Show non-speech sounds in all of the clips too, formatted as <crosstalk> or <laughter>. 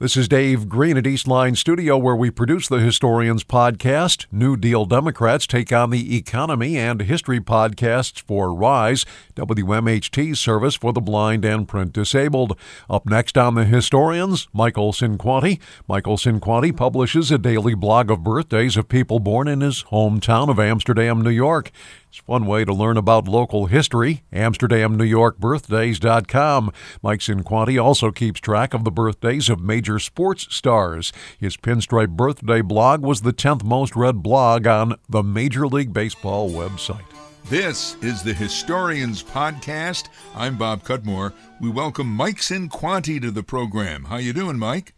This is Dave Green at Eastline Studio, where we produce the Historians Podcast. New Deal Democrats take on the economy and history podcasts for Rise, WMHT service for the blind and print disabled. Up next on the Historians, Michael Cinquanti. Michael Cinquanti publishes a daily blog of birthdays of people born in his hometown of Amsterdam, New York. It's one way to learn about local history. AmsterdamNewYorkBirthdays.com. Mike Cinquanti also keeps track of the birthdays of major sports stars. His Pinstripe Birthday blog was the 10th most read blog on the Major League Baseball website. This is the Historians Podcast. I'm Bob Cudmore. We welcome Mike Cinquanti to the program. How you doing, Mike?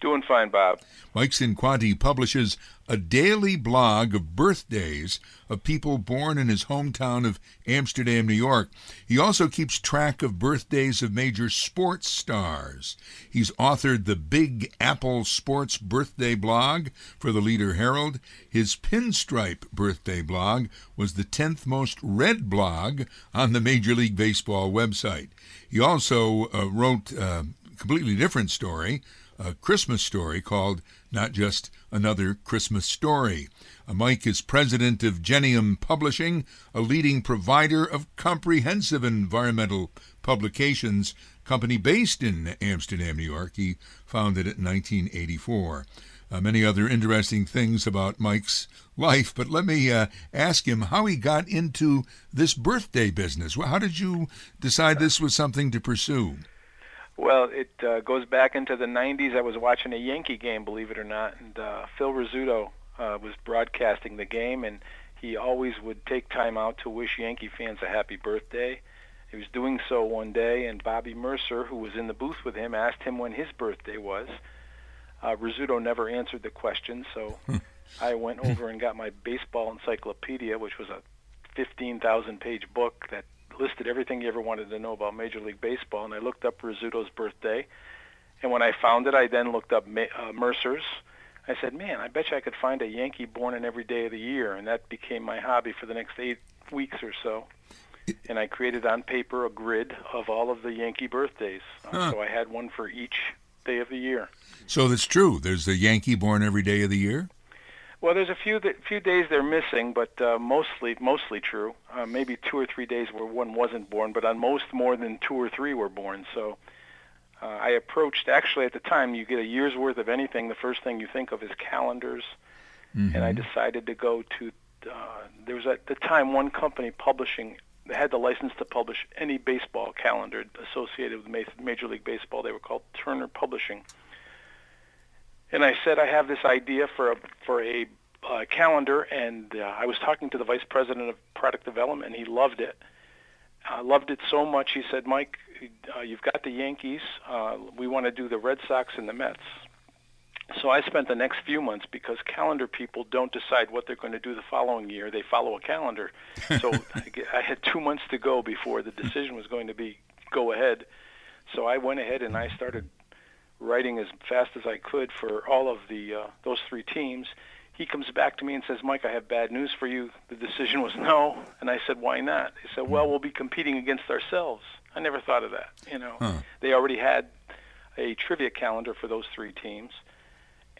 Doing fine, Bob. Mike Cinquanti publishes a daily blog of birthdays of people born in his hometown of Amsterdam, New York. He also keeps track of birthdays of major sports stars. He's authored the Big Apple Sports Birthday blog for the Leader Herald. His Pinstripe Birthday blog was the 10th most read blog on the Major League Baseball website. He also uh, wrote a completely different story a Christmas story called Not Just Another Christmas Story. Uh, Mike is president of Genium Publishing, a leading provider of comprehensive environmental publications, company based in Amsterdam, New York. He founded it in 1984. Uh, many other interesting things about Mike's life, but let me uh, ask him how he got into this birthday business. How did you decide this was something to pursue? Well, it uh, goes back into the 90s. I was watching a Yankee game, believe it or not, and uh, Phil Rizzuto uh, was broadcasting the game, and he always would take time out to wish Yankee fans a happy birthday. He was doing so one day, and Bobby Murcer, who was in the booth with him, asked him when his birthday was. Uh, Rizzuto never answered the question, so <laughs> I went over and got my baseball encyclopedia, which was a 15,000-page book that listed everything you ever wanted to know about Major League Baseball, and I looked up Rizzuto's birthday. And when I found it, I then looked up uh, Murcer's. I said, man, I bet you I could find a Yankee born in every day of the year, and that became my hobby for the next eight weeks or so. And I created on paper a grid of all of the Yankee birthdays. Huh. So I had one for each day of the year. So that's true. There's a Yankee born every day of the year. Well, there's a few that, few days they're missing, but uh, mostly mostly true. Uh, maybe two or three days where one wasn't born, but on most more than two or three were born. So uh, I approached. Actually, at the time, you get a year's worth of anything. The first thing you think of is calendars, mm-hmm. and I decided to go to. Uh, there was at the time one company publishing had the license to publish any baseball calendar associated with Major League Baseball. They were called Turner Publishing and I said I have this idea for a for a uh, calendar, and uh, I was talking to the vice president of product development, and he loved it. Uh, loved it so much. He said, "Mike, uh, you've got the Yankees. Uh, we want to do the Red Sox and the Mets." So I spent the next few months because calendar people don't decide what they're going to do the following year. They follow a calendar. <laughs> So I had two months to go before the decision was going to be go ahead. So I went ahead and I started writing as fast as I could for all of the uh, those three teams. He comes back to me and says, "Mike, I have bad news for you. The decision was no." And I said, "Why not?" He said, "Well, we'll be competing against ourselves." I never thought of that. You know, huh. they already had a trivia calendar for those three teams,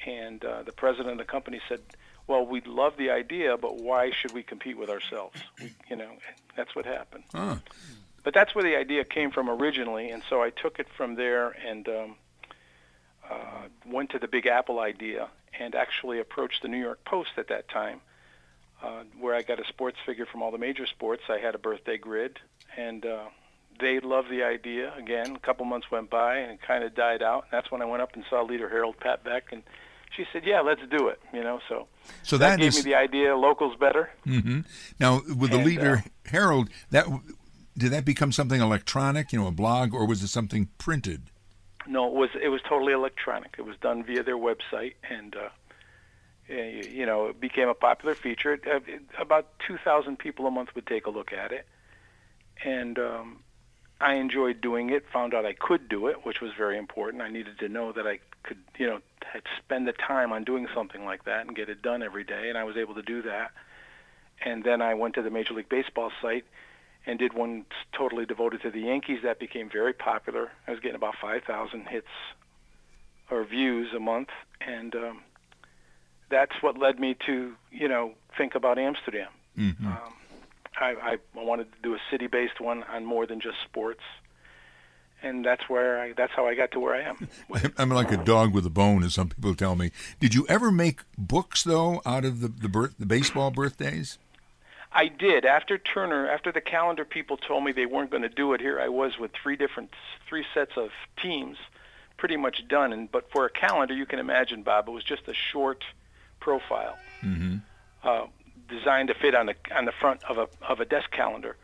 and uh, the president of the company said, "Well, we love the idea, but why should we compete with ourselves?" We, you know, that's what happened. Huh. But that's where the idea came from originally, and so I took it from there and. Um, uh, went to the Big Apple idea and actually approached the New York Post at that time, uh, where I got a sports figure from all the major sports. I had a birthday grid, and uh, they loved the idea. Again, a couple months went by, and it kind of died out. And that's when I went up and saw Leader Herald Pat Beck, and she said, "Yeah, let's do it." You know, so so that, that gave is... me the idea. Locals better. Mm-hmm. Now, with the and, Leader uh, Herald, that did that become something electronic? You know, a blog, or was it something printed? No, it was it was totally electronic. It was done via their website, and uh, you know, it became a popular feature. Uh, about 2,000 people a month would take a look at it, and um, I enjoyed doing it. Found out I could do it, which was very important. I needed to know that I could, you know, spend the time on doing something like that and get it done every day, and I was able to do that. And then I went to the Major League Baseball site and did one totally devoted to the Yankees. That became very popular. I was getting about 5,000 hits or views a month, and um, that's what led me to you know think about Amsterdam. Mm-hmm. Um, I, I wanted to do a city-based one on more than just sports, and that's where I, that's how I got to where I am. <laughs> I'm like a dog with a bone, as some people tell me. Did you ever make books though out of the the, birth, the baseball birthdays? I did. After Turner, after the calendar people told me they weren't going to do it, here I was with three different, three sets of teams, pretty much done. And but for a calendar, you can imagine, Bob, it was just a short profile, mm-hmm. uh, designed to fit on the on the front of a of a desk calendar.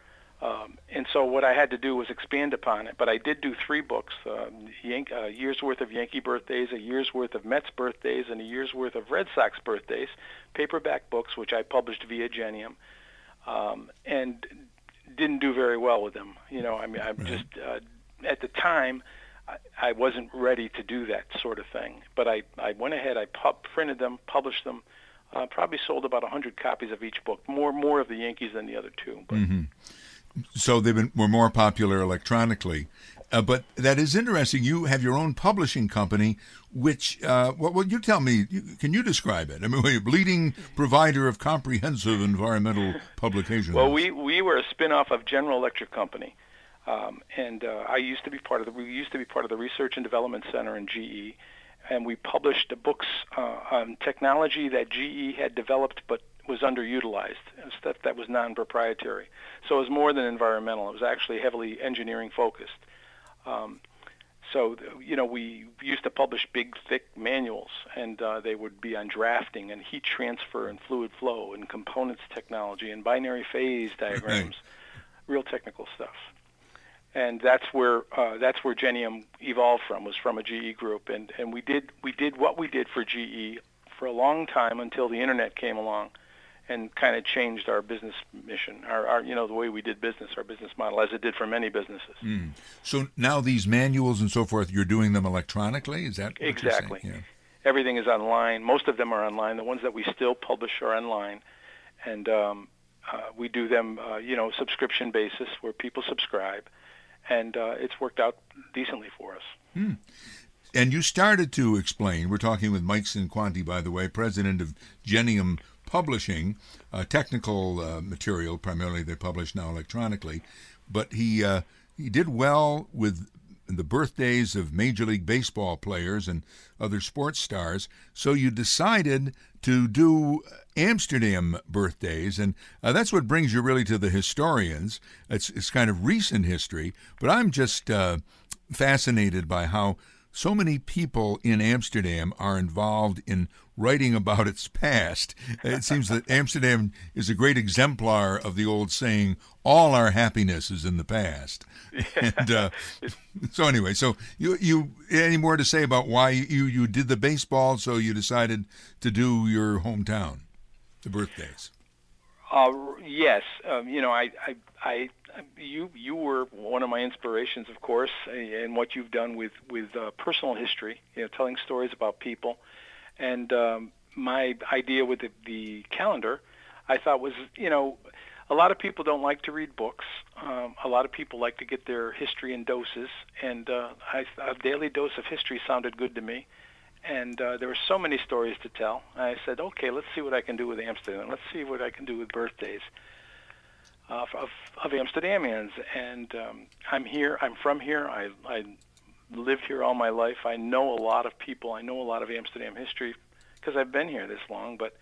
Um, and so what I had to do was expand upon it. But I did do three books: uh, Yank, a year's worth of Yankee birthdays, a year's worth of Mets birthdays, and a year's worth of Red Sox birthdays. Paperback books, which I published via Genium um, and didn't do very well with them. You know, I mean, I'm just uh, at the time I, I wasn't ready to do that sort of thing. But I, I went ahead, I pub- printed them, published them. Uh, probably sold about 100 copies of each book, more more of the Yankees than the other two. But Mm-hmm. So they've been were more popular electronically. Uh, but that is interesting. You have your own publishing company, which, uh, well, well, you tell me, you, can you describe it? I mean, <laughs> we're a leading provider of comprehensive environmental <laughs> publications. Well, we we were a spin-off of General Electric Company, um, and uh, I used to be part of the we used to be part of the Research and Development Center in GE, and we published the books uh, on technology that GE had developed but was underutilized, and stuff that was non-proprietary. So it was more than environmental; it was actually heavily engineering focused. Um, so you know we used to publish big thick manuals and uh, they would be on drafting and heat transfer and fluid flow and components technology and binary phase diagrams real technical stuff. And that's where uh, that's where Genium evolved from was from a GE group. And and we did we did what we did for GE for a long time until the internet came along and kind of changed our business mission our, our you know the way we did business our business model as it did for many businesses Mm. So now these manuals and so forth, you're doing them electronically? Is that what you're saying? Exactly. Yeah. everything is online. Most of them are online. The ones that we still publish are online, and um, uh, we do them, uh, you know, subscription basis where people subscribe, and uh, it's worked out decently for us. And you started to explain, we're talking with Mike Cinquanti, by the way, president of Genium Publishing, uh, technical uh, material, primarily they publish now electronically, but he, uh, he did well with the birthdays of Major League Baseball players and other sports stars, so you decided to do Amsterdam birthdays, and uh, that's what brings you really to the historians. It's, it's kind of recent history, but I'm just uh, fascinated by how so many people in Amsterdam are involved in writing about its past. It seems that <laughs> Amsterdam is a great exemplar of the old saying, "All our happiness is in the past." And uh, <laughs> <laughs> so, anyway, so you you any more to say about why you you did the baseball? So you decided to do your hometown, the birthdays. Uh, yes, um, you know, I, I, I, you, you were one of my inspirations, of course, and what you've done with with uh, personal history, you know, telling stories about people, and um, my idea with the, the calendar, I thought was, you know, a lot of people don't like to read books. Um, a lot of people like to get their history in doses, and uh, I, a daily dose of history sounded good to me and uh, there were so many stories to tell. I said, okay, let's see what I can do with Amsterdam. Let's see what I can do with birthdays uh, of, of Amsterdamians. And um, I'm here. I'm from here. I, I lived here all my life. I know a lot of people. I know a lot of Amsterdam history because I've been here this long. But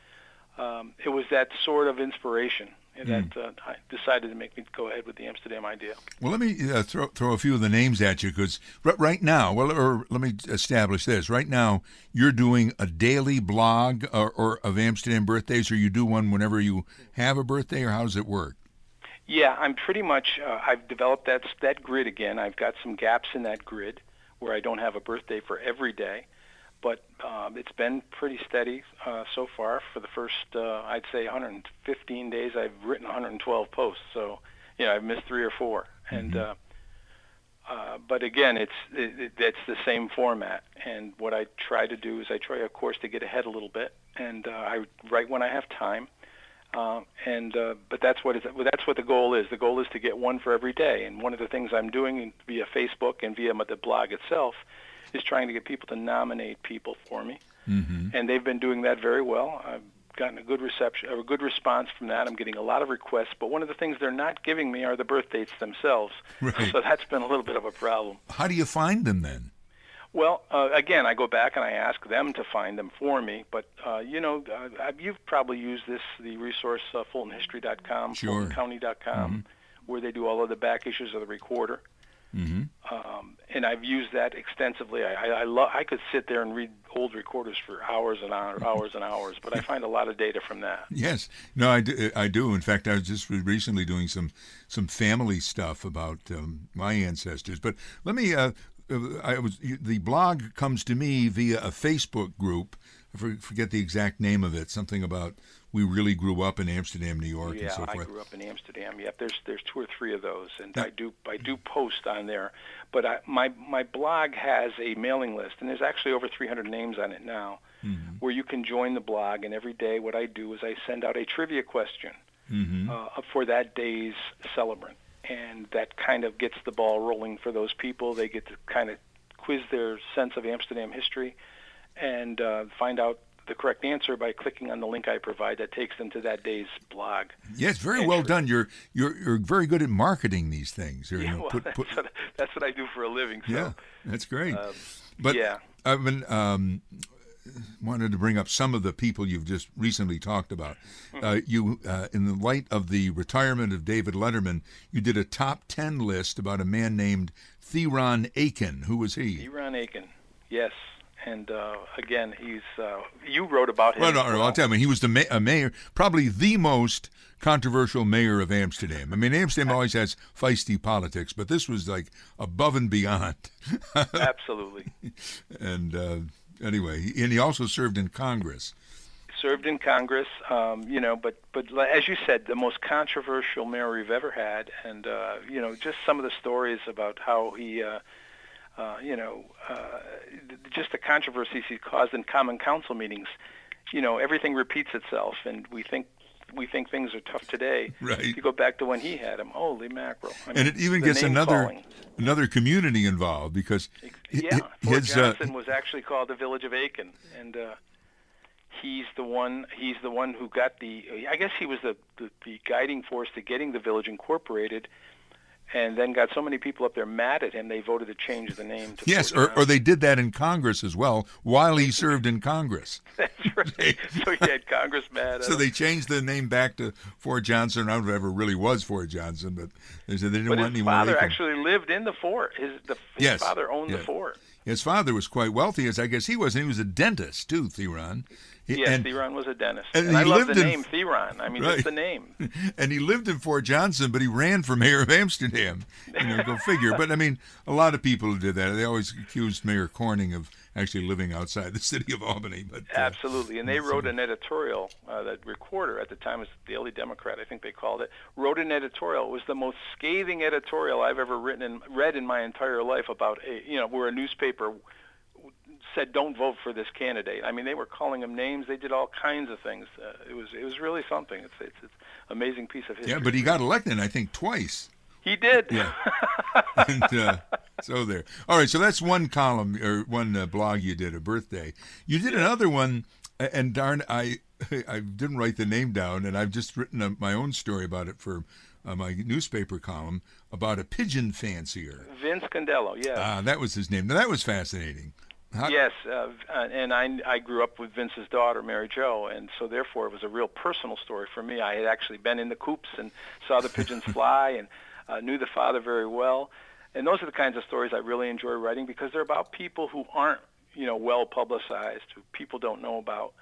um, it was that sort of inspiration that uh, I decided to make me go ahead with the Amsterdam idea. Well, let me uh, throw throw a few of the names at you because r- right now, well, or let me establish this. Right now, you're doing a daily blog or, or of Amsterdam birthdays, or you do one whenever you have a birthday, or how does it work? Yeah, I'm pretty much. Uh, I've developed that that grid again. I've got some gaps in that grid where I don't have a birthday for every day, but um, it's been pretty steady uh, so far. For the first, uh, I'd say, 115 days, I've written 112 posts. So, you know, I've missed three or 4 and. Uh, uh, but again, it's it, it, it's the same format. And what I try to do is I try, of course, to get ahead a little bit, and uh, I write when I have time. Uh, and uh, but that's what is well, that's what the goal is. The goal is to get one for every day. And one of the things I'm doing via Facebook and via the blog itself is trying to get people to nominate people for me, Mm-hmm. and they've been doing that very well. I've gotten a good reception, a good response from that. I'm getting a lot of requests, but one of the things they're not giving me are the birth dates themselves. Right. So that's been a little bit of a problem. How do you find them then? Well, uh, again, I go back and I ask them to find them for me. But uh, you know, uh, you've probably used this the resource uh, FultonHistory.com, Sure. FultonCounty.com, where they do all of the back issues of the Recorder. Mm-hmm. Um, and I've used that extensively. I, I, I, lo- I could sit there and read old recorders for hours and hours, hours and hours, but I find a lot of data from that. <laughs> Yes, no, I do, I do. In fact, I was just recently doing some some family stuff about um, my ancestors. But let me. Uh, I was the blog comes to me via a Facebook group. I forget the exact name of it. Something about we really grew up in Amsterdam, New York, and Yeah, so I grew up in Amsterdam. Yep, there's there's two or three of those, and Yeah. I do I do post on there. But I, my my blog has a mailing list, and there's actually over 300 names on it now, Mm-hmm. where you can join the blog. And every day, what I do is I send out a trivia question Mm-hmm. uh, for that day's celebrant, and that kind of gets the ball rolling for those people. They get to kind of quiz their sense of Amsterdam history, and uh, find out the correct answer by clicking on the link I provide that takes them to that day's blog. Yes, very well done. You're you're you're very good at marketing these things. You're, you Yeah, know, well, put- that's, put- what, that's what I do for a living. So, yeah, that's great. um, But yeah. I've been um, wanted to bring up some of the people you've just recently talked about. Mm-hmm. Uh, you, uh, in the light of the retirement of David Letterman, you did a top ten list about a man named Theron Akin. Who was he? Eron Akin, yes. And uh, again, he's uh, you wrote about him. Well, no, well. I'll tell you. He was the ma- a mayor, probably the most controversial mayor of Amsterdam. I mean, Amsterdam always has feisty politics, but this was like above and beyond. <laughs> Absolutely. and uh, anyway, and he also served in Congress. Served in Congress, um, you know, but but as you said, the most controversial mayor we've ever had, and uh, you know, just some of the stories about how he. Uh, uh, you know, uh, just the controversies he caused in common council meetings. You know, everything repeats itself, and we think we think things are tough today. <laughs> Right. You go back to when he had them. Holy mackerel! I and mean, it even gets another calling. another community involved because Yeah, Fort his uh, Johnson was actually called the Village of Akin, and uh, he's the one. He's the one who got the. I guess he was the, the the guiding force to getting the village incorporated, and then got so many people up there mad at him they voted to change the name to. yes, or, or they did that in Congress as well while he served in Congress. <laughs> That's right. so he had Congress mad at So they changed the name back to Fort Johnson. I don't know if it ever really was Fort Johnson, but they said they didn't But want his any more. father actually lived in the fort. His the his Yes, father owned yeah. the fort. His father was quite wealthy, as I guess he was, and he was a dentist too, Theron. Yes, and, Theron was a dentist, and and, I he love the in- name Theron. I mean, Right. just the name. <laughs> and he lived in Fort Johnson, but he ran for mayor of Amsterdam. You know, go figure. But I mean, a lot of people did that. They always accused Mayor Corning of actually living outside the city of Albany. But uh, Absolutely, and they wrote an editorial. Uh, that Recorder at the time was the Daily Democrat, I think they called it. Wrote an editorial. It was the most scathing editorial I've ever written and read in my entire life about a you know where a newspaper said don't vote for this candidate. I mean, they were calling him names. They did all kinds of things. Uh, it was it was really something. It's it's, it's an amazing piece of history. yeah, but he got elected, I think, twice. he did. Yeah. <laughs> and uh, so there. All right, so that's one column or one uh, blog you did, a birthday. You did another one, and darn, I <laughs> I didn't write the name down, and I've just written a, my own story about it for uh, my newspaper column about a pigeon fancier. Vince Candello. Yeah. Ah, that was his name. Now that was fascinating. How, Yes, uh, and I I grew up with Vince's daughter, Mary Jo, and so therefore it was a real personal story for me. I had actually been in the coops and saw the pigeons <laughs> fly, and uh, knew the father very well. And those are the kinds of stories I really enjoy writing because they're about people who aren't, you know, well publicized, who people don't know about,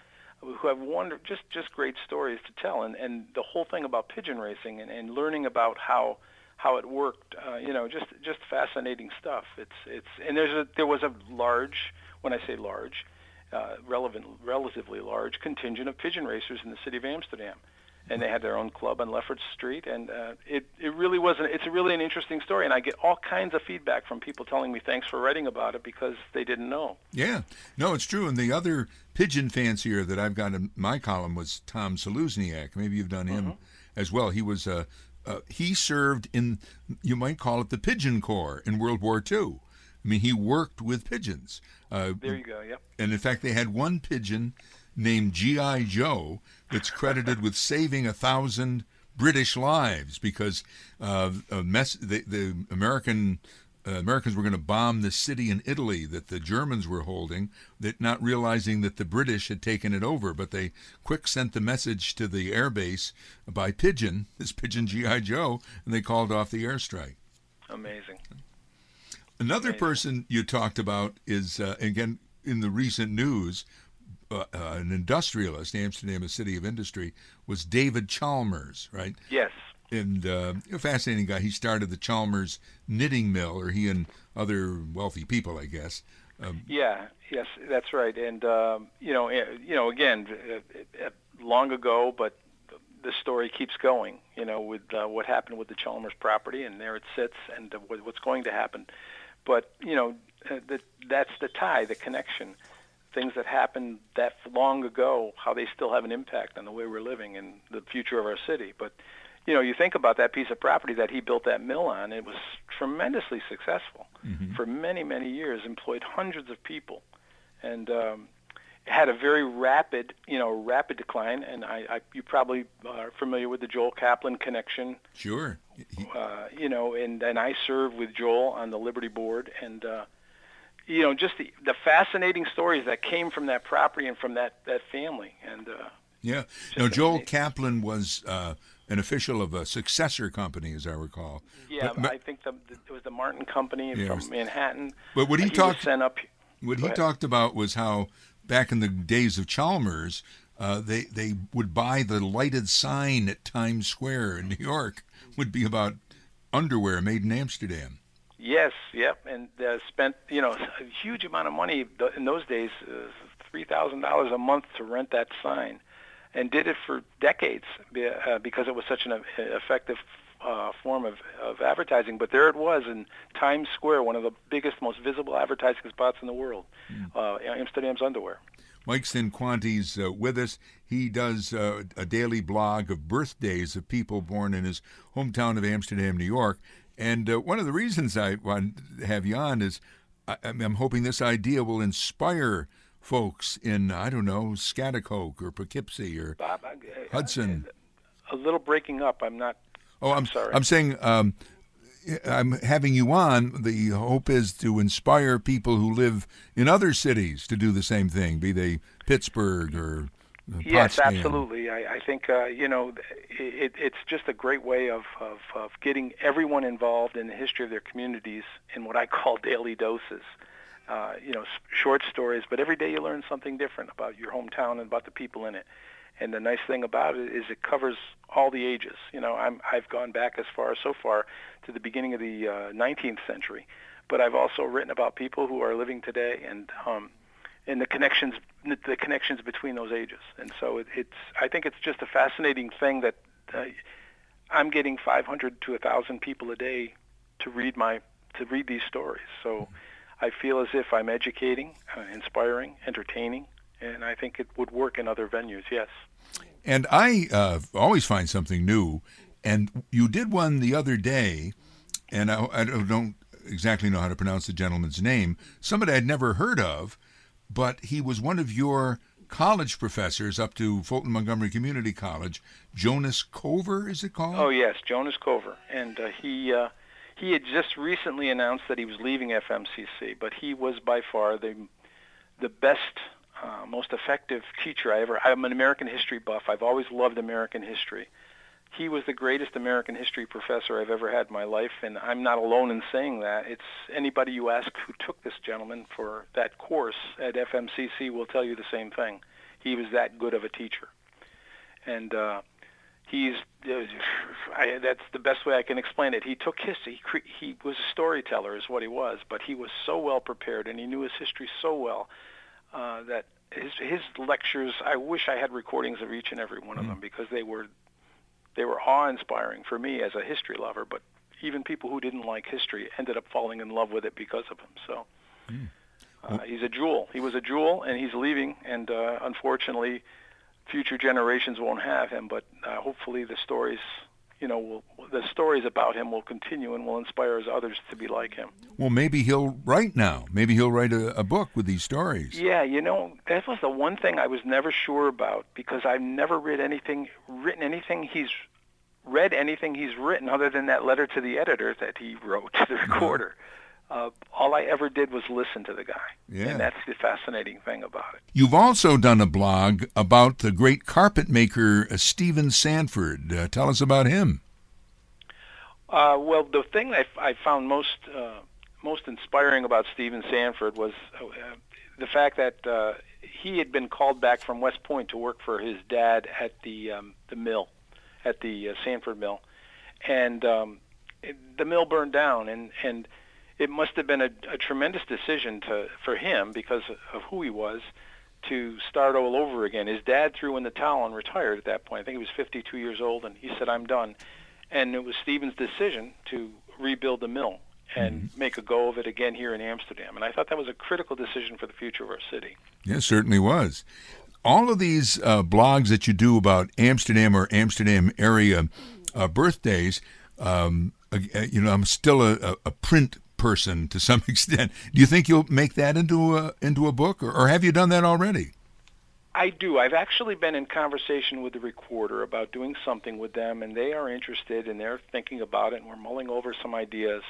who have wonder just just great stories to tell. And and the whole thing about pigeon racing and, and learning about how how it worked, uh, you know, just just fascinating stuff. It's it's and there's a there was a large, when I say large, uh, relevant relatively large contingent of pigeon racers in the city of Amsterdam, and they had their own club on Lefferts Street, and uh, it it really was an, it's really an interesting story, and I get all kinds of feedback from people telling me thanks for writing about it because they didn't know. Yeah, no, it's true. And the other pigeon fancier that I've got in my column was Tom Seluzniak. Maybe you've done him as well. He was uh, uh, he served in you might call it the Pigeon Corps in World War II. I mean, he worked with pigeons. Uh, there you go. Yep. And in fact, they had one pigeon named G.I. Joe that's credited with saving a thousand British lives because uh, mess, the, the American uh, Americans were going to bomb the city in Italy that the Germans were holding, that not realizing that the British had taken it over, but they quick sent the message to the airbase by pigeon, <laughs> this pigeon GI Joe, and they called off the airstrike. Amazing. Another Amazing. person you talked about is uh, again in the recent news. Uh, uh, an industrialist, Amsterdam, a city of industry, was David Chalmers, right? Yes and uh, a fascinating guy. He started the Chalmers knitting mill, or he and other wealthy people, I guess. Um, yeah, yes, that's right. And um, you know, eh, you know, again, uh, uh, long ago, but the story keeps going. You know, with uh, what happened with the Chalmers property, and there it sits, and what's going to happen. But you know, that that's the tie, the connection. Things that happened that long ago, how they still have an impact on the way we're living and the future of our city. But you know, you think about that piece of property that he built that mill on, it was tremendously successful mm-hmm. for many, many years, employed hundreds of people, and um, had a very rapid, you know, rapid decline. And I, I you probably are familiar with the Joel Kaplan connection. Sure. Uh, you know, and and I served with Joel on the Liberty Board, and uh, you know, just the the fascinating stories that came from that property and from that that family, and. Uh, yeah. No, Joel amazing. Kaplan was uh, an official of a successor company, as I recall. Yeah, but, I think the, it was the Martin Company yeah, from Manhattan. But what he, he talked up. What he ahead. talked about was how back in the days of Chalmers, uh, they they would buy the lighted sign at Times Square in New York would be about underwear made in Amsterdam. Yes, yep, and uh, spent you know a huge amount of money in those days, uh, three thousand dollars a month to rent that sign and did it for decades uh, because it was such an uh, effective uh, form of, of advertising. But there it was in Times Square, one of the biggest, most visible advertising spots in the world, mm. uh, Amsterdam's underwear. Mike Cinquanti's uh, with us. He does uh, a daily blog of birthdays of people born in his hometown of Amsterdam, New York. And uh, one of the reasons I want to have you on is I, I'm hoping this idea will inspire folks in I don't know Schaghticoke or Poughkeepsie or Bob, I, I, Hudson. A little breaking up. I'm not. Oh, I'm, I'm sorry. I'm saying um, I'm having you on. The hope is to inspire people who live in other cities to do the same thing, be they Pittsburgh or. Uh, yes, absolutely. I, I think uh, you know it, it's just a great way of, of, of getting everyone involved in the history of their communities in what I call <laughs> daily doses uh, you know, short stories, but every day you learn something different about your hometown and about the people in it. And the nice thing about it is it covers all the ages. You know, I'm, I've gone back as far so far to the beginning of the uh, 19th century, but I've also written about people who are living today and um, and the connections the connections between those ages. And so it, it's I think it's just a fascinating thing that uh, I'm getting 500 to 1,000 people a day to read my to read these stories. So. Mm-hmm I feel as if I'm educating, uh, inspiring, entertaining, and I think it would work in other venues. Yes. And I uh, always find something new. And you did one the other day, and I, I don't exactly know how to pronounce the gentleman's name. Somebody I'd never heard of, but he was one of your college professors up to Fulton Montgomery Community College. Jonas Cover, is it called? Oh yes, Jonas Cover, and uh, he uh, he had just recently announced that he was leaving FMCC, but he was by far the the best, uh, most effective teacher I ever. I'm an American history buff. I've always loved American history. He was the greatest American history professor I've ever had in my life, and I'm not alone in saying that. It's anybody you ask who took this gentleman for that course at FMCC will tell you the same thing. He was that good of a teacher, and. Uh, he's I, that's the best way I can explain it. He took history. He, he was a storyteller, is what he was, but he was so well prepared, and he knew his history so well uh, that his his lectures. I wish I had recordings of each and every one of mm. them because they were they were awe-inspiring for me as a history lover. But even people who didn't like history ended up falling in love with it because of him. So. Mm. Uh, he's a jewel. He was a jewel, and he's leaving. And uh, unfortunately, future generations won't have him, but uh, hopefully the stories you know, will, the stories about him will continue and will inspire others to be like him. Well, maybe he'll write now. Maybe he'll write a, a book with these stories. Yeah, you know, that was the one thing I was never sure about because I've never read anything, written anything he's read anything he's written other than that letter to the editor that he wrote to the uh-huh. recorder. Uh, all I ever did was listen to the guy. Yeah. And that's the fascinating thing about it. You've also done a blog about the great carpet maker uh, Stephen Sanford. Uh, tell us about him. Uh, well, the thing I, I found most uh, most inspiring about Stephen Sanford was uh, the fact that uh, he had been called back from West Point to work for his dad at the um, the mill, at the uh, Sanford mill, and um, it, the mill burned down, and and it must have been a, a tremendous decision to for him because of who he was to start all over again. His dad threw in the towel and retired at that point. I think he was 52 years old, and he said, "I'm done." and it was Stephen's decision to rebuild the mill and mm-hmm. make a go of it again here in Amsterdam. And I thought that was a critical decision for the future of our city. Yes, certainly was. All of these uh, blogs that you do about Amsterdam or Amsterdam area uh, birthdays, um, uh, you know, I'm still a, a, print person to some <laughs> extent. Do you think you'll make that into a into a book, or, or have you done that already? I do. I've actually been in conversation with the recorder about doing something with them, and they are interested and they're thinking about it, and we're mulling over some ideas.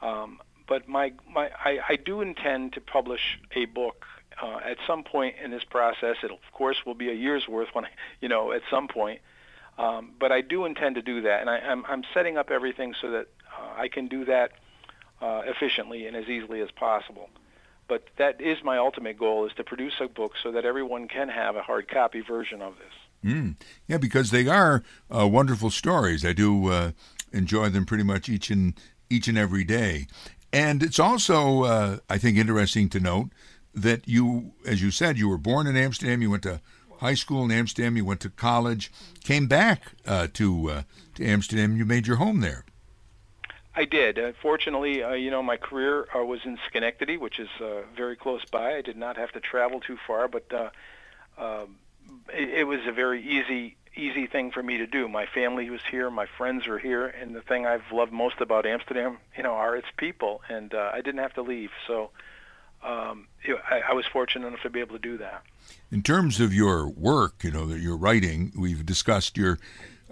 Um, but my, my, I, I do intend to publish a book uh, at some point in this process. It, of course, will be a year's worth when I, you know, at some point. Um, but I do intend to do that, and I, I'm, I'm setting up everything so that uh, I can do that uh, efficiently and as easily as possible but that is my ultimate goal is to produce a book so that everyone can have a hard copy version of this. Mm. Yeah, because they are uh, wonderful stories. I do uh, enjoy them pretty much each and each and every day. And it's also, uh, I think, interesting to note that you, as you said, you were born in Amsterdam. You went to high school in Amsterdam. You went to college. Came back uh, to uh, to Amsterdam. You made your home there. I did. Uh, fortunately, uh, you know, my career uh, was in Schenectady, which is uh, very close by. I did not have to travel too far, but uh, uh, it, it was a very easy easy thing for me to do. My family was here, my friends are here, and the thing I've loved most about Amsterdam, you know, are its people, and uh, I didn't have to leave. So um, know, I, I was fortunate enough to be able to do that. In terms of your work, you know, your writing, we've discussed your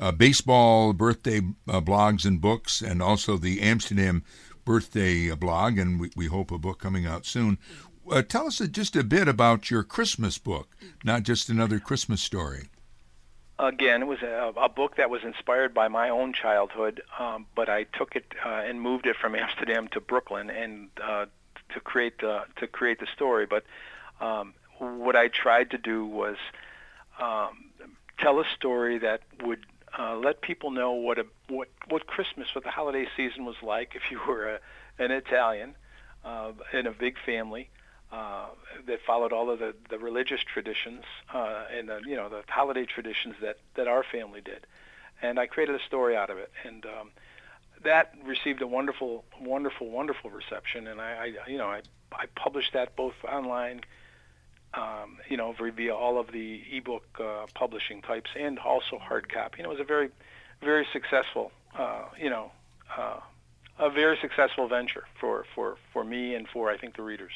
uh, baseball birthday uh, blogs and books, and also the Amsterdam birthday uh, blog, and we, we hope a book coming out soon. Uh, tell us just a bit about your Christmas book, not just another Christmas story. Again, it was a, a book that was inspired by my own childhood, um, but I took it uh, and moved it from Amsterdam to Brooklyn and uh, to create the to create the story. But um, what I tried to do was um, tell a story that would uh, let people know what a what what Christmas, what the holiday season was like if you were a, an Italian uh, in a big family uh, that followed all of the, the religious traditions uh, and the, you know the holiday traditions that that our family did, and I created a story out of it, and um, that received a wonderful, wonderful, wonderful reception, and I, I you know I I published that both online um, you know, via all of the ebook uh, publishing types and also hard copy. And it was a very, very successful, uh, you know, uh, a very successful venture for, for, for me and for, I think, the readers.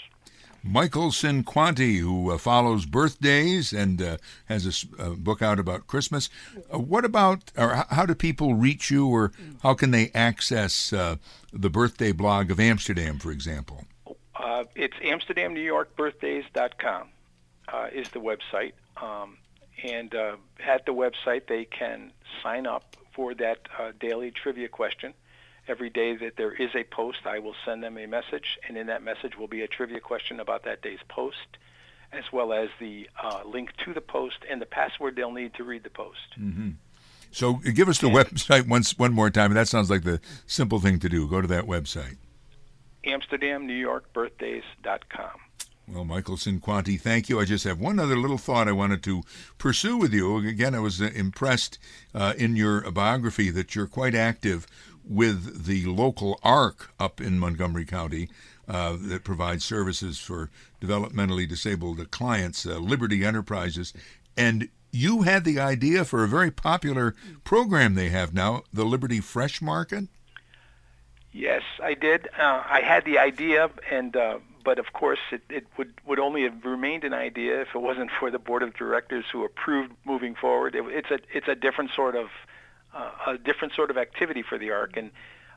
Michael Cinquanti, who uh, follows birthdays and uh, has a, a, book out about Christmas. Uh, what about, or how do people reach you, or how can they access uh, the birthday blog of Amsterdam, for example? Uh, it's AmsterdamNewYorkBirthdays.com uh, is the website. Um, and uh, at the website, they can sign up for that uh, daily trivia question. Every day that there is a post, I will send them a message, and in that message will be a trivia question about that day's post, as well as the uh, link to the post and the password they'll need to read the post. Mm-hmm. So give us the and, website once one more time. That sounds like the simple thing to do. Go to that website. AmsterdamNewYorkBirthdays.com. Well, Michael Cinquanti, thank you. I just have one other little thought I wanted to pursue with you. Again, I was uh, impressed uh, in your biography that you're quite active with the local ARC up in Montgomery County uh, that provides services for developmentally disabled clients, uh, Liberty Enterprises. And you had the idea for a very popular program they have now, the Liberty Fresh Market. Yes, I did. Uh, I had the idea, and uh, but of course, it, it would would only have remained an idea if it wasn't for the board of directors who approved moving forward. It, it's a it's a different sort of uh, a different sort of activity for the ARC, and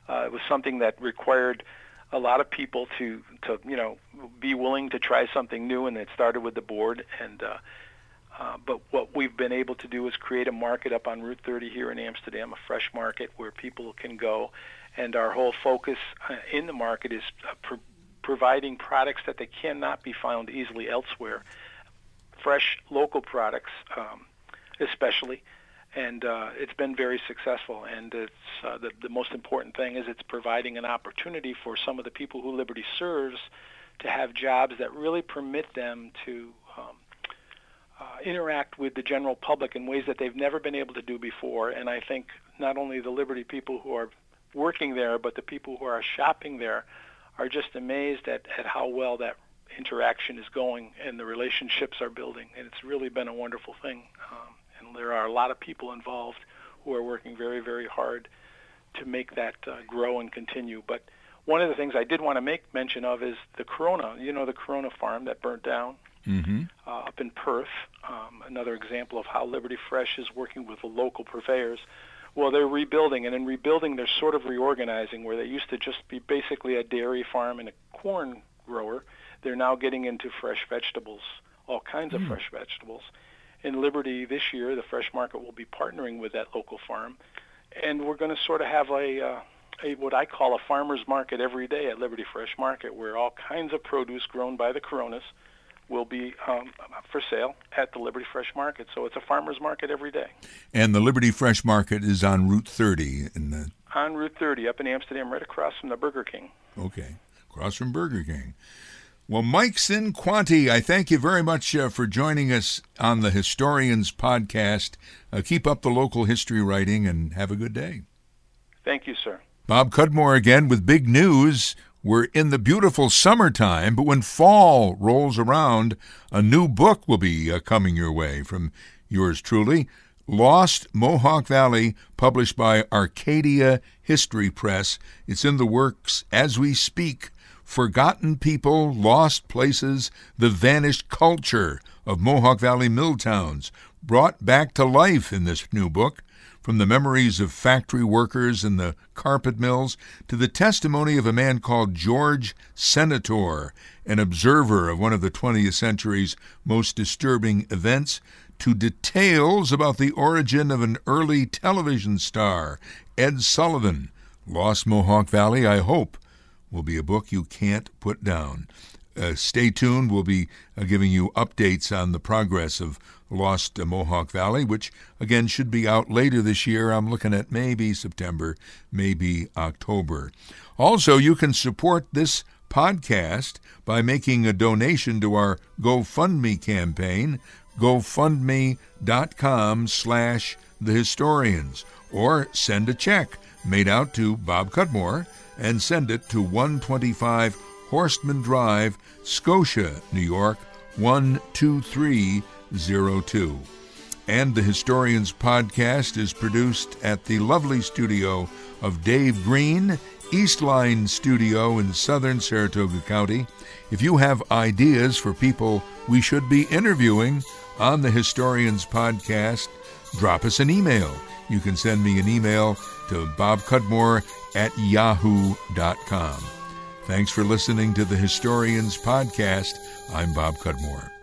uh, it was something that required a lot of people to to you know be willing to try something new, and it started with the board and. Uh, uh, but what we've been able to do is create a market up on Route 30 here in Amsterdam, a fresh market where people can go and our whole focus uh, in the market is uh, pro- providing products that they cannot be found easily elsewhere, fresh local products, um, especially. And uh, it's been very successful. And it's uh, the, the most important thing is it's providing an opportunity for some of the people who Liberty serves to have jobs that really permit them to um, uh, interact with the general public in ways that they've never been able to do before. And I think not only the Liberty people who are working there, but the people who are shopping there are just amazed at, at how well that interaction is going and the relationships are building. And it's really been a wonderful thing. Um, and there are a lot of people involved who are working very, very hard to make that uh, grow and continue. But one of the things I did want to make mention of is the Corona, you know, the Corona farm that burnt down mm-hmm. uh, up in Perth. Um, another example of how Liberty Fresh is working with the local purveyors. Well, they're rebuilding, and in rebuilding, they're sort of reorganizing where they used to just be basically a dairy farm and a corn grower. They're now getting into fresh vegetables, all kinds mm. of fresh vegetables. In Liberty this year, the fresh market will be partnering with that local farm, and we're going to sort of have a, uh, a what I call a farmers market every day at Liberty Fresh Market, where all kinds of produce grown by the Coronas will be um, for sale at the Liberty Fresh Market. So it's a farmer's market every day. And the Liberty Fresh Market is on Route 30 in the on Route 30 up in Amsterdam, right across from the Burger King. Okay, across from Burger King. Well, Mike Cinquanti, I thank you very much uh, for joining us on the Historians Podcast. Uh, keep up the local history writing and have a good day. Thank you, sir. Bob Cudmore again with big news. We're in the beautiful summertime, but when fall rolls around, a new book will be uh, coming your way from yours truly. Lost Mohawk Valley, published by Arcadia History Press. It's in the works as we speak. Forgotten People, Lost Places, the Vanished Culture of Mohawk Valley Mill Towns, brought back to life in this new book from the memories of factory workers in the carpet mills to the testimony of a man called George Senator, an observer of one of the 20th century's most disturbing events, to details about the origin of an early television star, Ed Sullivan. Lost Mohawk Valley, I hope, will be a book you can't put down. Uh, stay tuned. We'll be uh, giving you updates on the progress of Lost Mohawk Valley, which again should be out later this year. I'm looking at maybe September, maybe October. Also, you can support this podcast by making a donation to our GoFundMe campaign, gofundme.com slash the historians, or send a check made out to Bob Cudmore and send it to 125 Horstman Drive, Scotia, New York, 12302. And the Historians Podcast is produced at the lovely studio of Dave Green, Eastline Studio in southern Saratoga County. If you have ideas for people we should be interviewing on the Historians Podcast, drop us an email. You can send me an email to bobcudmore at yahoo.com. Thanks for listening to the Historians Podcast. I'm Bob Cudmore.